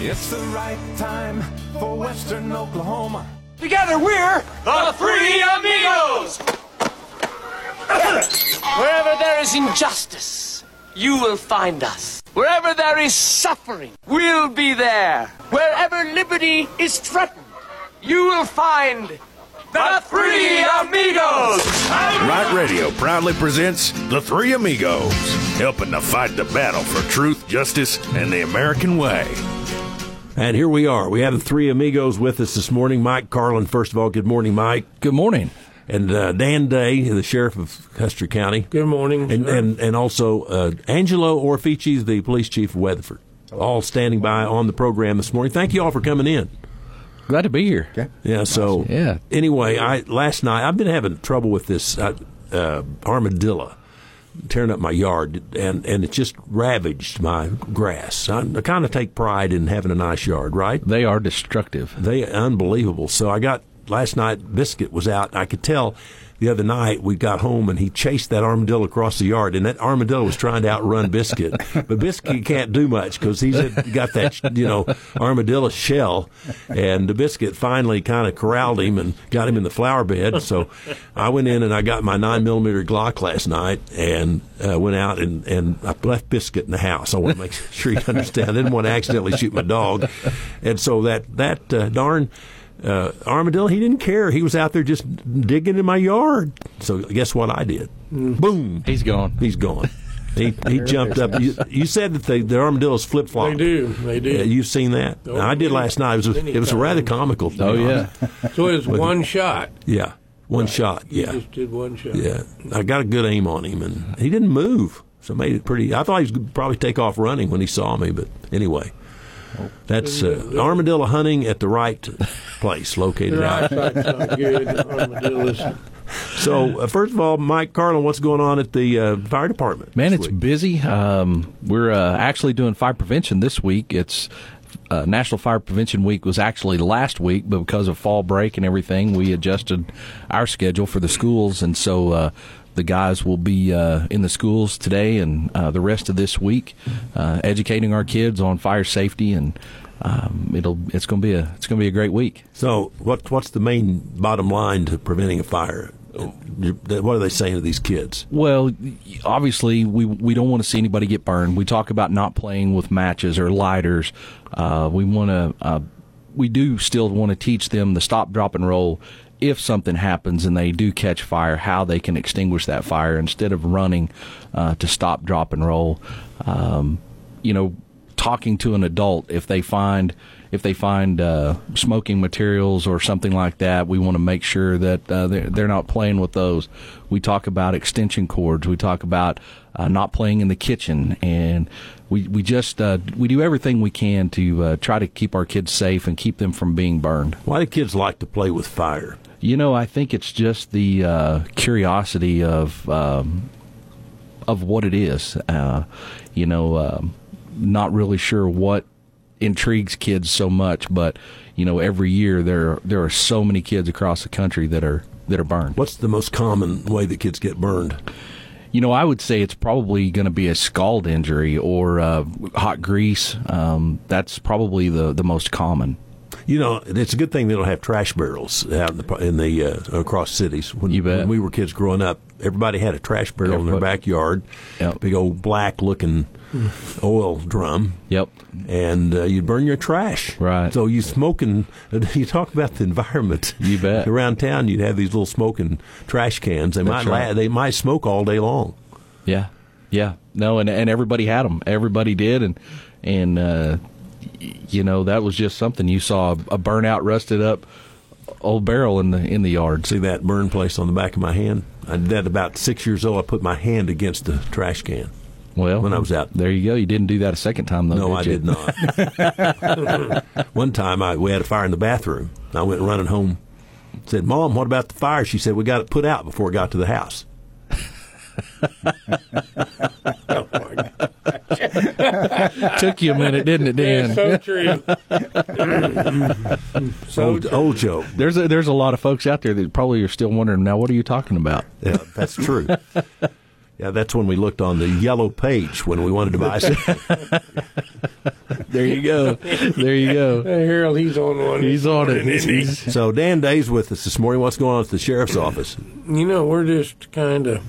It's the right time for Western Oklahoma. Together we're the Three Amigos! Wherever there is injustice, you will find us. Wherever there is suffering, we'll be there. Wherever liberty is threatened, you will find the Three Amigos! Right Radio proudly presents The Three Amigos, helping to fight the battle for truth, justice, and the American way. And here we are. We have the three amigos with us this morning. Mike Carlin, first of all, good morning, Mike. Good morning. And uh, Dan Day, the sheriff of Custer County. Good morning. And, sir. and, and also uh, Angelo Orfici, the police chief of Weatherford. All standing by on the program this morning. Thank you all for coming in. Glad to be here. Yeah. So Yeah. Anyway, I last night I've been having trouble with this uh, uh, armadillo tearing up my yard, and and it just ravaged my grass. I, I kind of take pride in having a nice yard, right? They are destructive. They unbelievable. So I got last night. Biscuit was out. I could tell the other night we got home and he chased that armadillo across the yard, and that armadillo was trying to outrun Biscuit. but Biscuit can't do much because he's got that you know armadillo shell, and the Biscuit finally kind of corralled him and got him in the flower bed. So I went in and I got my nine millimeter Glock last night and uh, went out and and I left Biscuit in the house. I want to make sure you understand. I didn't want to accidentally shoot my dog, and so that that uh, darn uh, armadillo, he didn't care. He was out there just digging in my yard. So guess what I did? Boom. He's gone. He's gone. He, he jumped up. You, you said that the, the armadillos flip flop. They do. They do. Yeah, you've seen that. Oh, I did last night. It was Many it was rather comical. to Oh be yeah. honest. so it's one shot. yeah, one shot. You Yeah, just did one shot. yeah. I got a good aim on him, and he didn't move. So it made it pretty. I thought he was probably take off running when he saw me, but anyway. That's uh, armadillo hunting at the right place, located Their out. eyesight's not good. Armadillos. So, uh, first of all, Mike Carlin, what's going on at the uh, fire department? Man, it's week? busy. Um, we're uh, actually doing fire prevention this week. It's uh, National Fire Prevention Week was actually last week, but because of fall break and everything, we adjusted our schedule for the schools, and so uh, the guys will be uh, in the schools today and uh, the rest of this week, uh, educating our kids on fire safety, and um, it'll it's going to be a it's going to be a great week. So, what what's the main bottom line to preventing a fire? What are they saying to these kids? Well, obviously, we we don't want to see anybody get burned. We talk about not playing with matches or lighters. Uh, we want to. Uh, we do still want to teach them the stop, drop, and roll. If something happens and they do catch fire, how they can extinguish that fire instead of running uh, to stop, drop, and roll. Um, you know, talking to an adult if they find if they find uh, smoking materials or something like that, we want to make sure that uh, they're, they're not playing with those. We talk about extension cords. We talk about uh, not playing in the kitchen, and we we just uh, we do everything we can to uh, try to keep our kids safe and keep them from being burned. Why do kids like to play with fire? You know, I think it's just the uh, curiosity of um, of what it is. Uh, you know, um, not really sure what intrigues kids so much, but you know, every year there there are so many kids across the country that are that are burned. What's the most common way that kids get burned? You know, I would say it's probably going to be a scald injury or uh, hot grease. Um, that's probably the the most common. You know, it's a good thing they don't have trash barrels out in the in the uh, across cities. When, You bet. when we were kids growing up, everybody had a trash barrel in their backyard, Yep. big old black looking oil drum. Yep. and uh, you'd burn your trash. Right. So you smoking. You talk about the environment. You bet. Around town, you'd have these little smoking trash cans. They That's might right. la- they might smoke all day long. Yeah, yeah. No, and and everybody had them. Everybody did, and and uh, you know that was just something you saw a, burnout, rusted up old barrel in the in the yard. See that burn place on the back of my hand? I did that about six years old. I put my hand against the trash can. Well, When I was out. there you go. You didn't do that a second time though. No, I did, did not. One time, I we had a fire in the bathroom. I went running home. Said, "Mom, what about the fire?" She said, "We got it put out before it got to the house." Took you a minute, didn't it, Dan? so true. so Old, true. old joke. There's a, there's a lot of folks out there that probably are still wondering now. What are you talking about? Yeah, that's true. yeah, that's when we looked on the yellow page when we wanted to buy something. there you go. There you go. Hey, Harold, he's on one. He's on it. Isn't? He's- So Dan Day's with us this morning. What's going on at the sheriff's office? You know, we're just kind of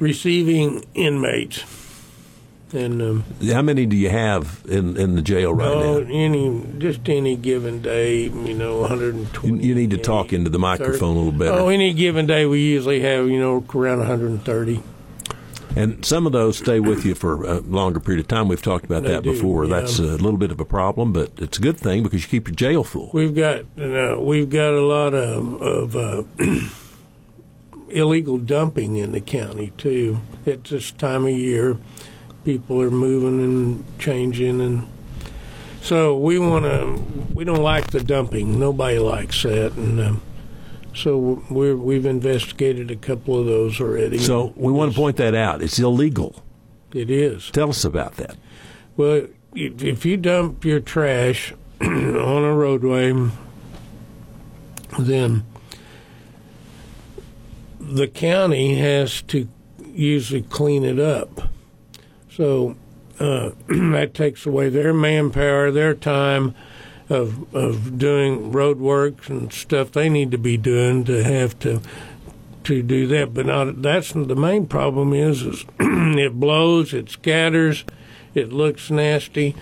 receiving inmates. And um, How many do you have in, in the jail right oh, now? any just any given day, you know, 120. You, you need to talk into the microphone a little better. Oh, any given day, we usually have you know around 130. And some of those stay with you for a longer period of time. We've talked about They that do, before. yeah. That's a little bit of a problem, but it's a good thing because you keep your jail full. We've got uh, we've got a lot of of uh, illegal dumping in the county too. At this time of year, people are moving and changing, and so we want to. We don't like the dumping. Nobody likes that, and um, so we're, we've investigated a couple of those already. So we want to point that out. It's illegal. it is. Tell us about that. Well, if you dump your trash on a roadway, then the county has to usually clean it up. So uh, that takes away their manpower, their time of of doing road works and stuff they need to be doing to have to to do that. But not that's the main problem is, is it blows, it scatters, it looks nasty.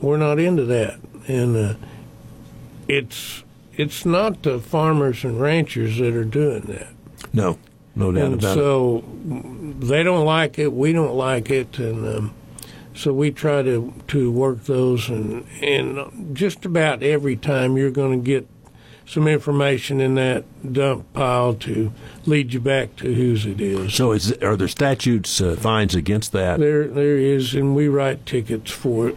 We're not into that, and uh, it's it's not the farmers and ranchers that are doing that. No, no doubt And about it. so they don't like it, we don't like it, and um, so we try to to work those, and and just about every time you're going to get some information in that dump pile to lead you back to whose it is. So is, are there statutes, uh, fines against that? There there is, and we write tickets for it.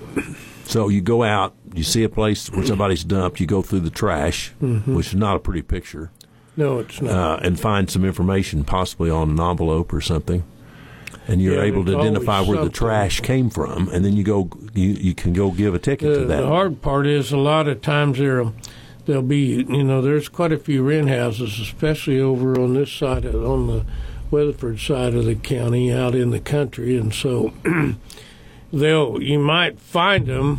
So you go out, you see a place where somebody's dumped, you go through the trash, Mm-hmm. which is not a pretty picture, No, it's not. uh, and find some information, possibly on an envelope or something. And you're Yeah, able to identify where the trash came from, and then you go, you, you can go give a ticket the, to that. the hard part is a lot of times there there'll be you know there's quite a few rent houses especially over on this side of, on the Weatherford side of the county out in the country and so they'll you might find them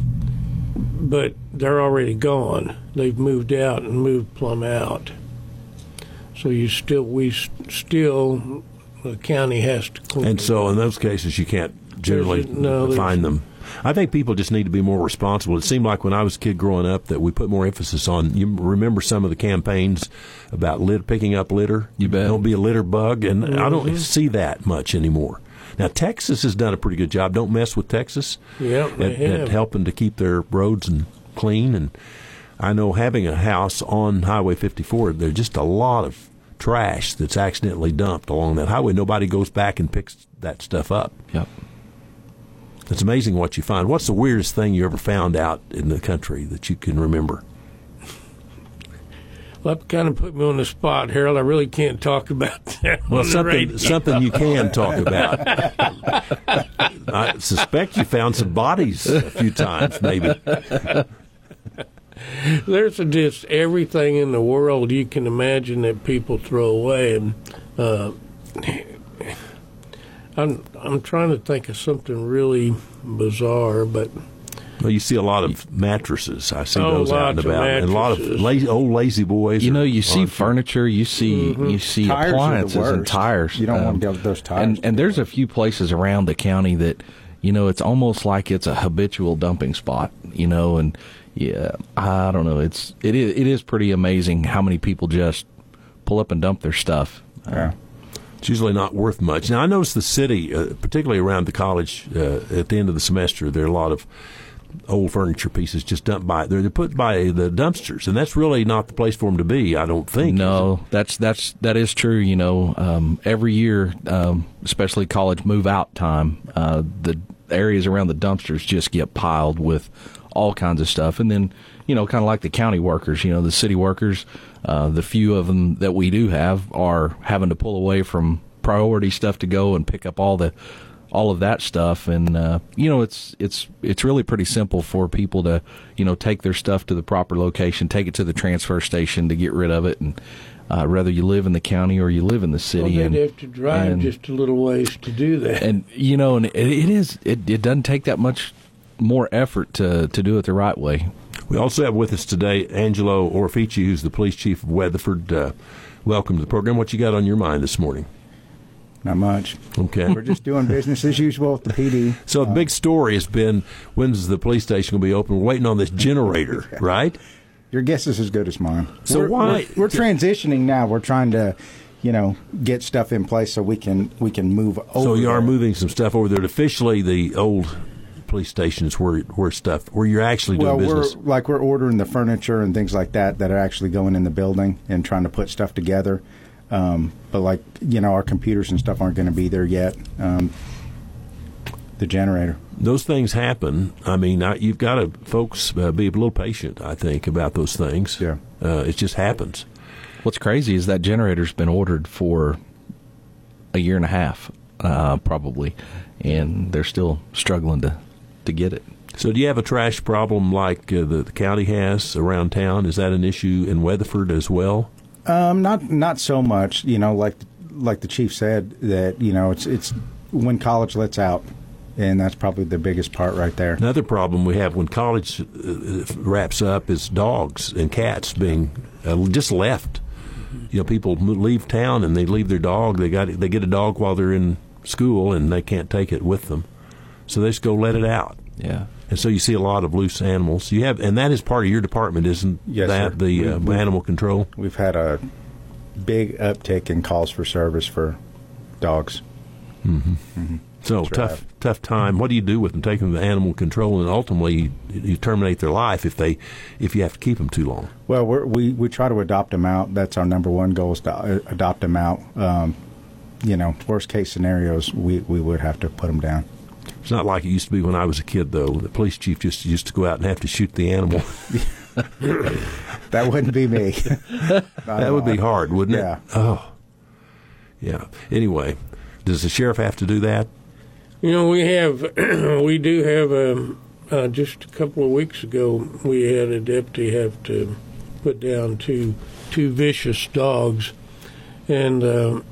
but they're already gone they've moved out and moved plumb out so you still we still the county has to clean And so in those cases, you can't generally a- no, find them. I think people just need to be more responsible. It seemed like when I was a kid growing up that we put more emphasis on. You remember some of the campaigns about lit, picking up litter. You bet. Don't be a litter bug, and I Mm-hmm. don't see that much anymore. Now Texas has done a pretty good job. Don't mess with Texas. Yeah, they at, at have. helping to keep their roads and clean. And I know having a house on Highway 54, there's just a lot of trash that's accidentally dumped along that highway. Nobody goes back and picks that stuff up. Yep. It's amazing what you find. What's the weirdest thing you ever found out in the country that you can remember? Well, that kind of put me on the spot, Harold. I really can't talk about that. Well, something something you can talk about. I suspect you found some bodies a few times, maybe. There's just everything in the world you can imagine that people throw away, and uh, I'm I'm trying to think of something really bizarre, but Well, you see a lot of mattresses. I see Oh, those out and lots of about, and a lot of lazy, old lazy boys. You know, you see furniture, you see you see Tires appliances and tires. Um, You don't want to get those tires And, and there's a few places around the county that, you know, it's almost like it's a habitual dumping spot. You know, and yeah, I don't know. It's it is it is pretty amazing how many people just pull up and dump their stuff. Yeah. It's usually not worth much. Now, I notice the city, uh, particularly around the college, uh, at the end of the semester, there are a lot of old furniture pieces just dumped by. They're, they're put by the dumpsters, and that's really not the place for them to be. I don't think. No, that's that's that is true. You know, um, every year, um, especially college move out time, uh, the areas around the dumpsters just get piled with all kinds of stuff, and then you know, kind of like the county workers, you know, the city workers, uh, the few of them that we do have are having to pull away from priority stuff to go and pick up all the all of that stuff. And uh, you know it's it's it's really pretty simple for people to you know take their stuff to the proper location take it to the transfer station to get rid of it. And uh, whether you live in the county or you live in the well, city they'd and, have to drive and- just a little ways to do that. and you know and it, it is it, it doesn't take that much more effort to to do it the right way. We also have with us today Angelo Orfici, who's the police chief of Weatherford. Uh, welcome to the program. What you got on your mind this morning? Not much. Okay. We're just doing business as usual at the PD. So the big story has been when's the police station going to be open? We're waiting on this generator, right? Your guess is as good as mine. So we're, why- we're, we're transitioning now? We're trying to, you know, get stuff in place so we can we can move over. So you are moving some stuff over there. Officially, the old police stations where where stuff where you're actually doing Well, business. we're like we're ordering the furniture and things like that that are actually going in the building and trying to put stuff together. Um, but like you know, our computers and stuff aren't going to be there yet. Um, the generator. those things happen. I mean, I, you've got to, folks, uh, be a little patient. I think about those things. Yeah. uh, it just happens. What's crazy is that generator's been ordered for a year and a half, uh, probably, and they're still struggling to to get it. So, do you have a trash problem like uh, the, the county has around town? Is that an issue in Weatherford as well? Um, not not so much. You know, like like the chief said that you know it's it's when college lets out, and that's probably the biggest part right there. Another problem we have when college uh, wraps up is dogs and cats being uh, just left. You know, people leave town and they leave their dog. They got they get a dog while they're in school and they can't take it with them, so they just go let it out. Yeah. And so you see a lot of loose animals. You have, and that is part of your department, isn't Yes, that sir. the We- uh, we- animal control? We've had a big uptick in calls for service for dogs. So That's tough, right. tough time. What do you do with them? Take them to animal control, and ultimately you, you terminate their life if they, if you have to keep them too long. Well, we're, we we try to adopt them out. That's our number one goal is to uh, adopt them out. Um, you know, worst case scenarios, we, we would have to put them down. It's not like it used to be when I was a kid, though. The police chief just used to go out and have to shoot the animal. That wouldn't be me. that would be hard, wouldn't it? Yeah. Oh, yeah. Anyway, does the sheriff have to do that? You know, we have, we do have, um, uh, just a couple of weeks ago, we had a deputy have to put down two, two vicious dogs. And, um,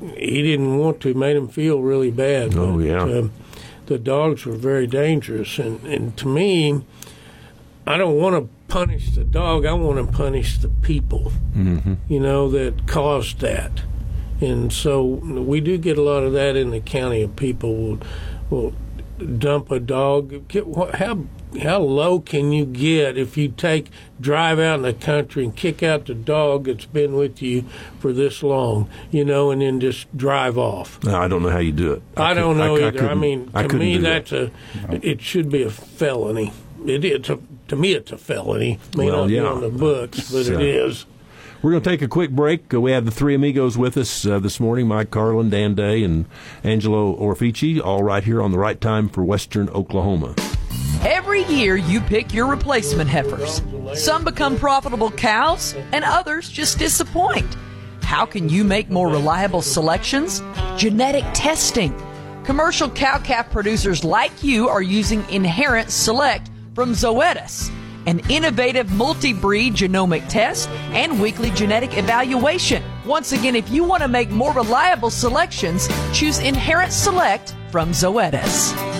he didn't want to, made him feel really bad. Oh, but, yeah. um, the dogs were very dangerous. And, and to me, I don't want to punish the dog. I want to punish the people, Mm-hmm. you know, that caused that. And so we do get a lot of that in the county. Of people will will dump a dog. Get- How how low can you get if you take drive out in the country and kick out the dog that's been with you for this long, you know, and then just drive off? No, I don't know how you do it. I, could- don't know I, either. I, couldn't- mean, to me, do that. that's a. It should be a felony. It is a, to me, it's a felony. May Well, not yeah. be on the books, but So- it is. We're going to take a quick break. Uh, We have the three amigos with us uh, this morning Mike Carlin, Dan Day, and Angelo Orfici, all right here on the right time for Western Oklahoma. Every year you pick your replacement heifers. Some become profitable cows and others just disappoint. How can you make more reliable selections? Genetic testing. Commercial cow calf producers like you are using Inherit Select from Zoetis, an innovative multi-breed genomic test and weekly genetic evaluation. Once again, if you want to make more reliable selections, choose Inherit Select from Zoetis.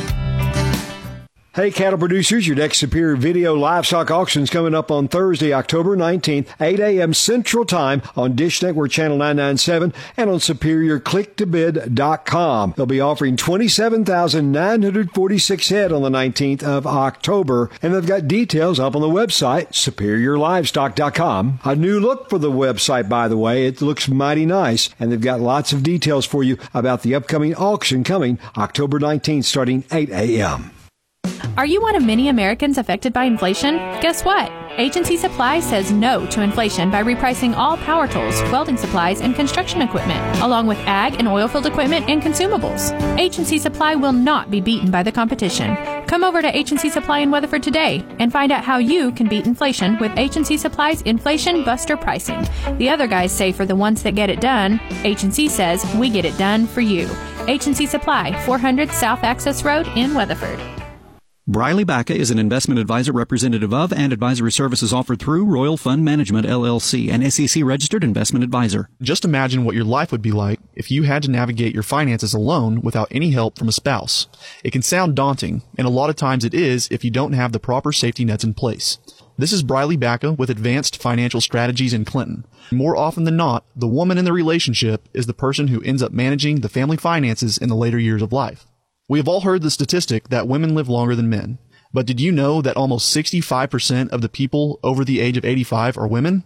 Hey, cattle producers, your next Superior Video Livestock Auction's coming up on Thursday, October 19th, 8 a.m. Central Time on Dish Network Channel 997 and on SuperiorClickToBid.com. They'll be offering 27,946 head on the 19th of October, and they've got details up on the website, SuperiorLivestock.com. A new look for the website, by the way. It looks mighty nice, and they've got lots of details for you about the upcoming auction coming October 19th, starting 8 a.m. Are you one of many Americans affected by inflation? Guess what? Agency Supply says no to inflation by repricing all power tools, welding supplies, and construction equipment, along with ag and oilfield equipment and consumables. Agency Supply will not be beaten by the competition. Come over to Agency Supply in Weatherford today and find out how you can beat inflation with Agency Supply's Inflation Buster pricing. The other guys say for the ones that get it done, Agency says we get it done for you. Agency Supply, 400 South Access Road in Weatherford. Briley Bacca is an investment advisor representative of and advisory services offered through Royal Fund Management LLC, an SEC registered investment advisor. Just imagine what your life would be like if you had to navigate your finances alone without any help from a spouse. It can sound daunting, and a lot of times it is if you don't have the proper safety nets in place. This is Briley Bacca with Advanced Financial Strategies in Clinton. More often than not, the woman in the relationship is the person who ends up managing the family finances in the later years of life. We have all heard the statistic that women live longer than men. But did you know that almost 65% of the people over the age of 85 are women?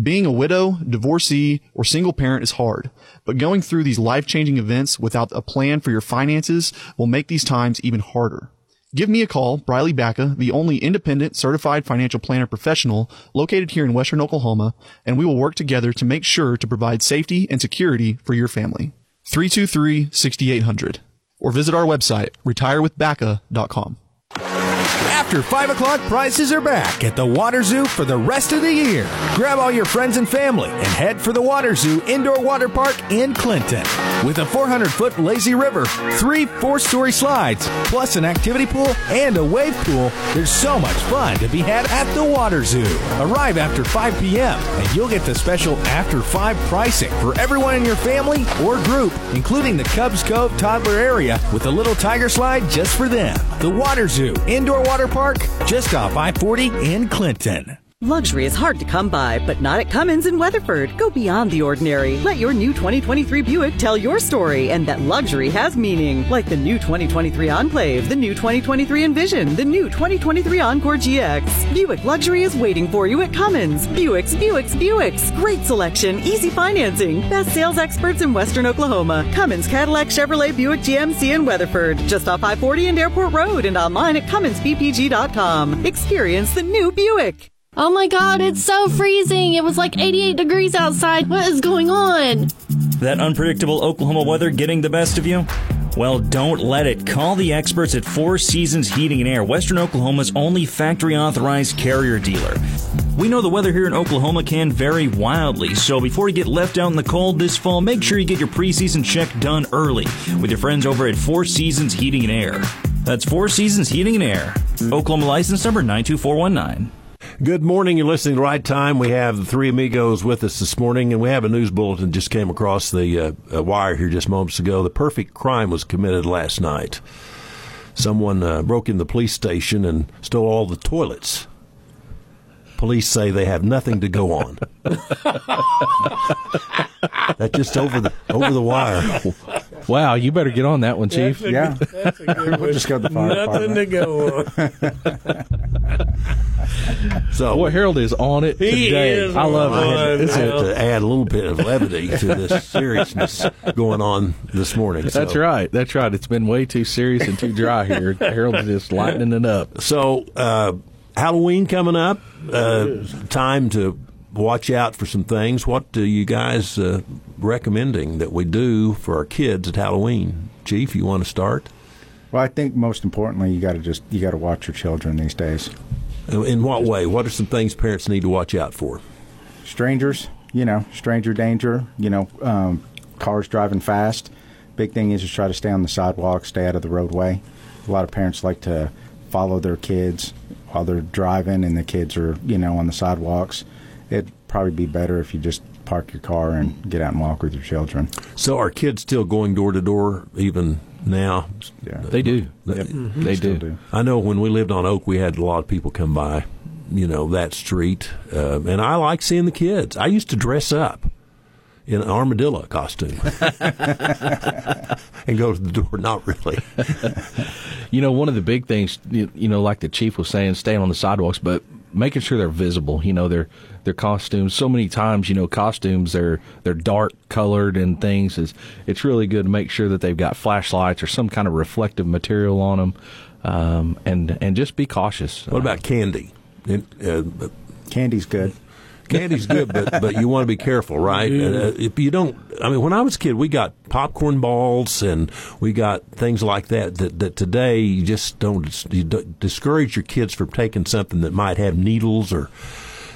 Being a widow, divorcee, or single parent is hard, but going through these life-changing events without a plan for your finances will make these times even harder. Give me a call, Briley Bacca, the only independent certified financial planner professional located here in Western Oklahoma, and we will work together to make sure to provide safety and security for your family. 323-6800 or visit our website, retirewithbacca.com. After 5 o'clock, prices are back at the Water Zoo for the rest of the year. Grab all your friends and family and head for the Water Zoo Indoor Water Park in Clinton. With a 400 foot lazy river, three four story slides, plus an activity pool and a wave pool, there's so much fun to be had at the Water Zoo. Arrive after 5 p.m. and you'll get the special after 5 pricing for everyone in your family or group, including the Cubs Cove toddler area with a little tiger slide just for them. The Water Zoo Indoor Water Park, just off I 40 in Clinton. Luxury is hard to come by, but not at Cummins in Weatherford. Go beyond the ordinary. Let your new 2023 Buick tell your story and that luxury has meaning. Like the new 2023 Enclave, the new 2023 Envision, the new 2023 Encore GX. Buick Luxury is waiting for you at Cummins. Buicks, Buicks, Buicks. Great selection, easy financing. Best sales experts in Western Oklahoma. Cummins Cadillac Chevrolet Buick GMC in Weatherford. Just off I-40 and Airport Road and online at CumminsBPG.com. Experience the new Buick. Oh my god, it's so freezing. It was like 88 degrees outside. What is going on? That unpredictable Oklahoma weather getting the best of you? Well, don't let it. Call the experts at Four Seasons Heating and Air, Western Oklahoma's only factory authorized carrier dealer. We know the weather here in Oklahoma can vary wildly, so before you get left out in the cold this fall, make sure you get your preseason check done early with your friends over at Four Seasons Heating and Air. That's Four Seasons Heating and Air. Oklahoma license number 92419. Good morning. You're listening to Right Time. We have the three amigos with us this morning, and we have a news bulletin just came across the uh, uh, wire here just moments ago. The perfect crime was committed last night. Someone uh, broke in the police station and stole all the toilets. Police say they have nothing to go on. That just over the over the wire. Wow, you better get on that one, Chief. That's a Yeah. that's a good We'll just go to the fire Nothing department. to go on. So Boy, Harold is on it He today. is I love on it. it. I had to add a little bit of levity to this seriousness going on this morning. That's right. That's right. It's been way too serious and too dry here. Harold's just lightening it up. So, uh, Halloween coming up. Uh, time to watch out for some things. What do you guys uh, recommending that we do for our kids at Halloween? Chief, you want to start? Well, I think most importantly, you got to just you got to watch your children these days. In what way? What are some things parents need to watch out for? Strangers, you know, stranger danger. You know, um, cars driving fast. Big thing is just try to stay on the sidewalk, stay out of the roadway. A lot of parents like to follow their kids while they're driving, and the kids are you know on the sidewalks. It'd probably be better if you just park your car and get out and walk with your children. So, are kids still going door to door even now? Yeah, They do. Yep. They do. I know when we lived on Oak, we had a lot of people come by, you know, that street. Uh, and I like seeing the kids. I used to dress up in an armadillo costume and go to the door. Not really. You know, one of the big things, you, you know, like the chief was saying, staying on the sidewalks, but making sure they're visible. You know, their their costumes. So many times, you know, costumes they're they're dark colored and things. Is it's really good to make sure that they've got flashlights or some kind of reflective material on them, um, and and just be cautious. What about candy? It, uh, Candy's good. Candy's good, but but you want to be careful, right? Uh, if you don't, I mean, when I was a kid, we got popcorn balls and we got things like that. That, that today you just don't, you don't discourage your kids from taking something that might have needles or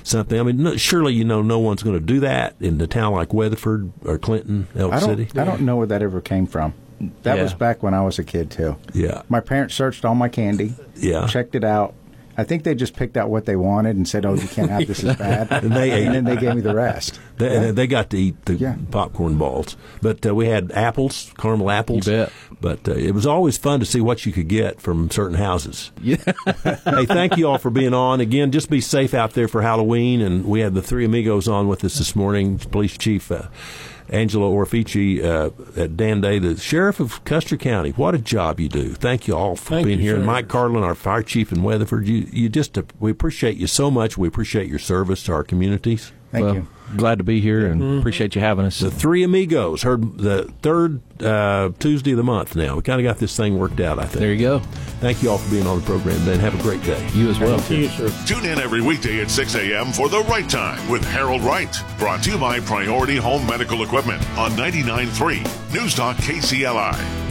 something. I mean, no, surely you know no one's going to do that in a town like Weatherford or Clinton, Elk I don't. City. I don't know where that ever came from. That Yeah. was back when I was a kid too. Yeah. My parents searched all my candy. Yeah. Checked it out. I think they just picked out what they wanted and said, "Oh, you can't have this. It's bad." And they ate then they gave me the rest. They, Yeah. they got to eat the popcorn balls, but uh, we had apples, caramel apples. You bet. But uh, it was always fun to see what you could get from certain houses. Yeah. hey, thank you all for being on. Again, just be safe out there for Halloween. And we had the three amigos on with us this morning. Police Chief uh, Angelo Orfici uh, at Dan Day, the sheriff of Custer County. What a job you do! Thank you all for Thank being you, here. And. Mike Carlin, our fire chief in Weatherford. You, you just we appreciate you so much. We appreciate your service to our communities. Thank Well, you. Glad to be here and Mm-hmm. appreciate you having us. The Three Amigos heard the third uh, Tuesday of the month now. We kind of got this thing worked out, I think. There you go. Thank you all for being on the program today and have a great day. You as well. Thank you, sir. Tune in every weekday at 6 a.m. for The Right Time with Harold Wright. Brought to you by Priority Home Medical Equipment on 99.3 News Talk KCLI.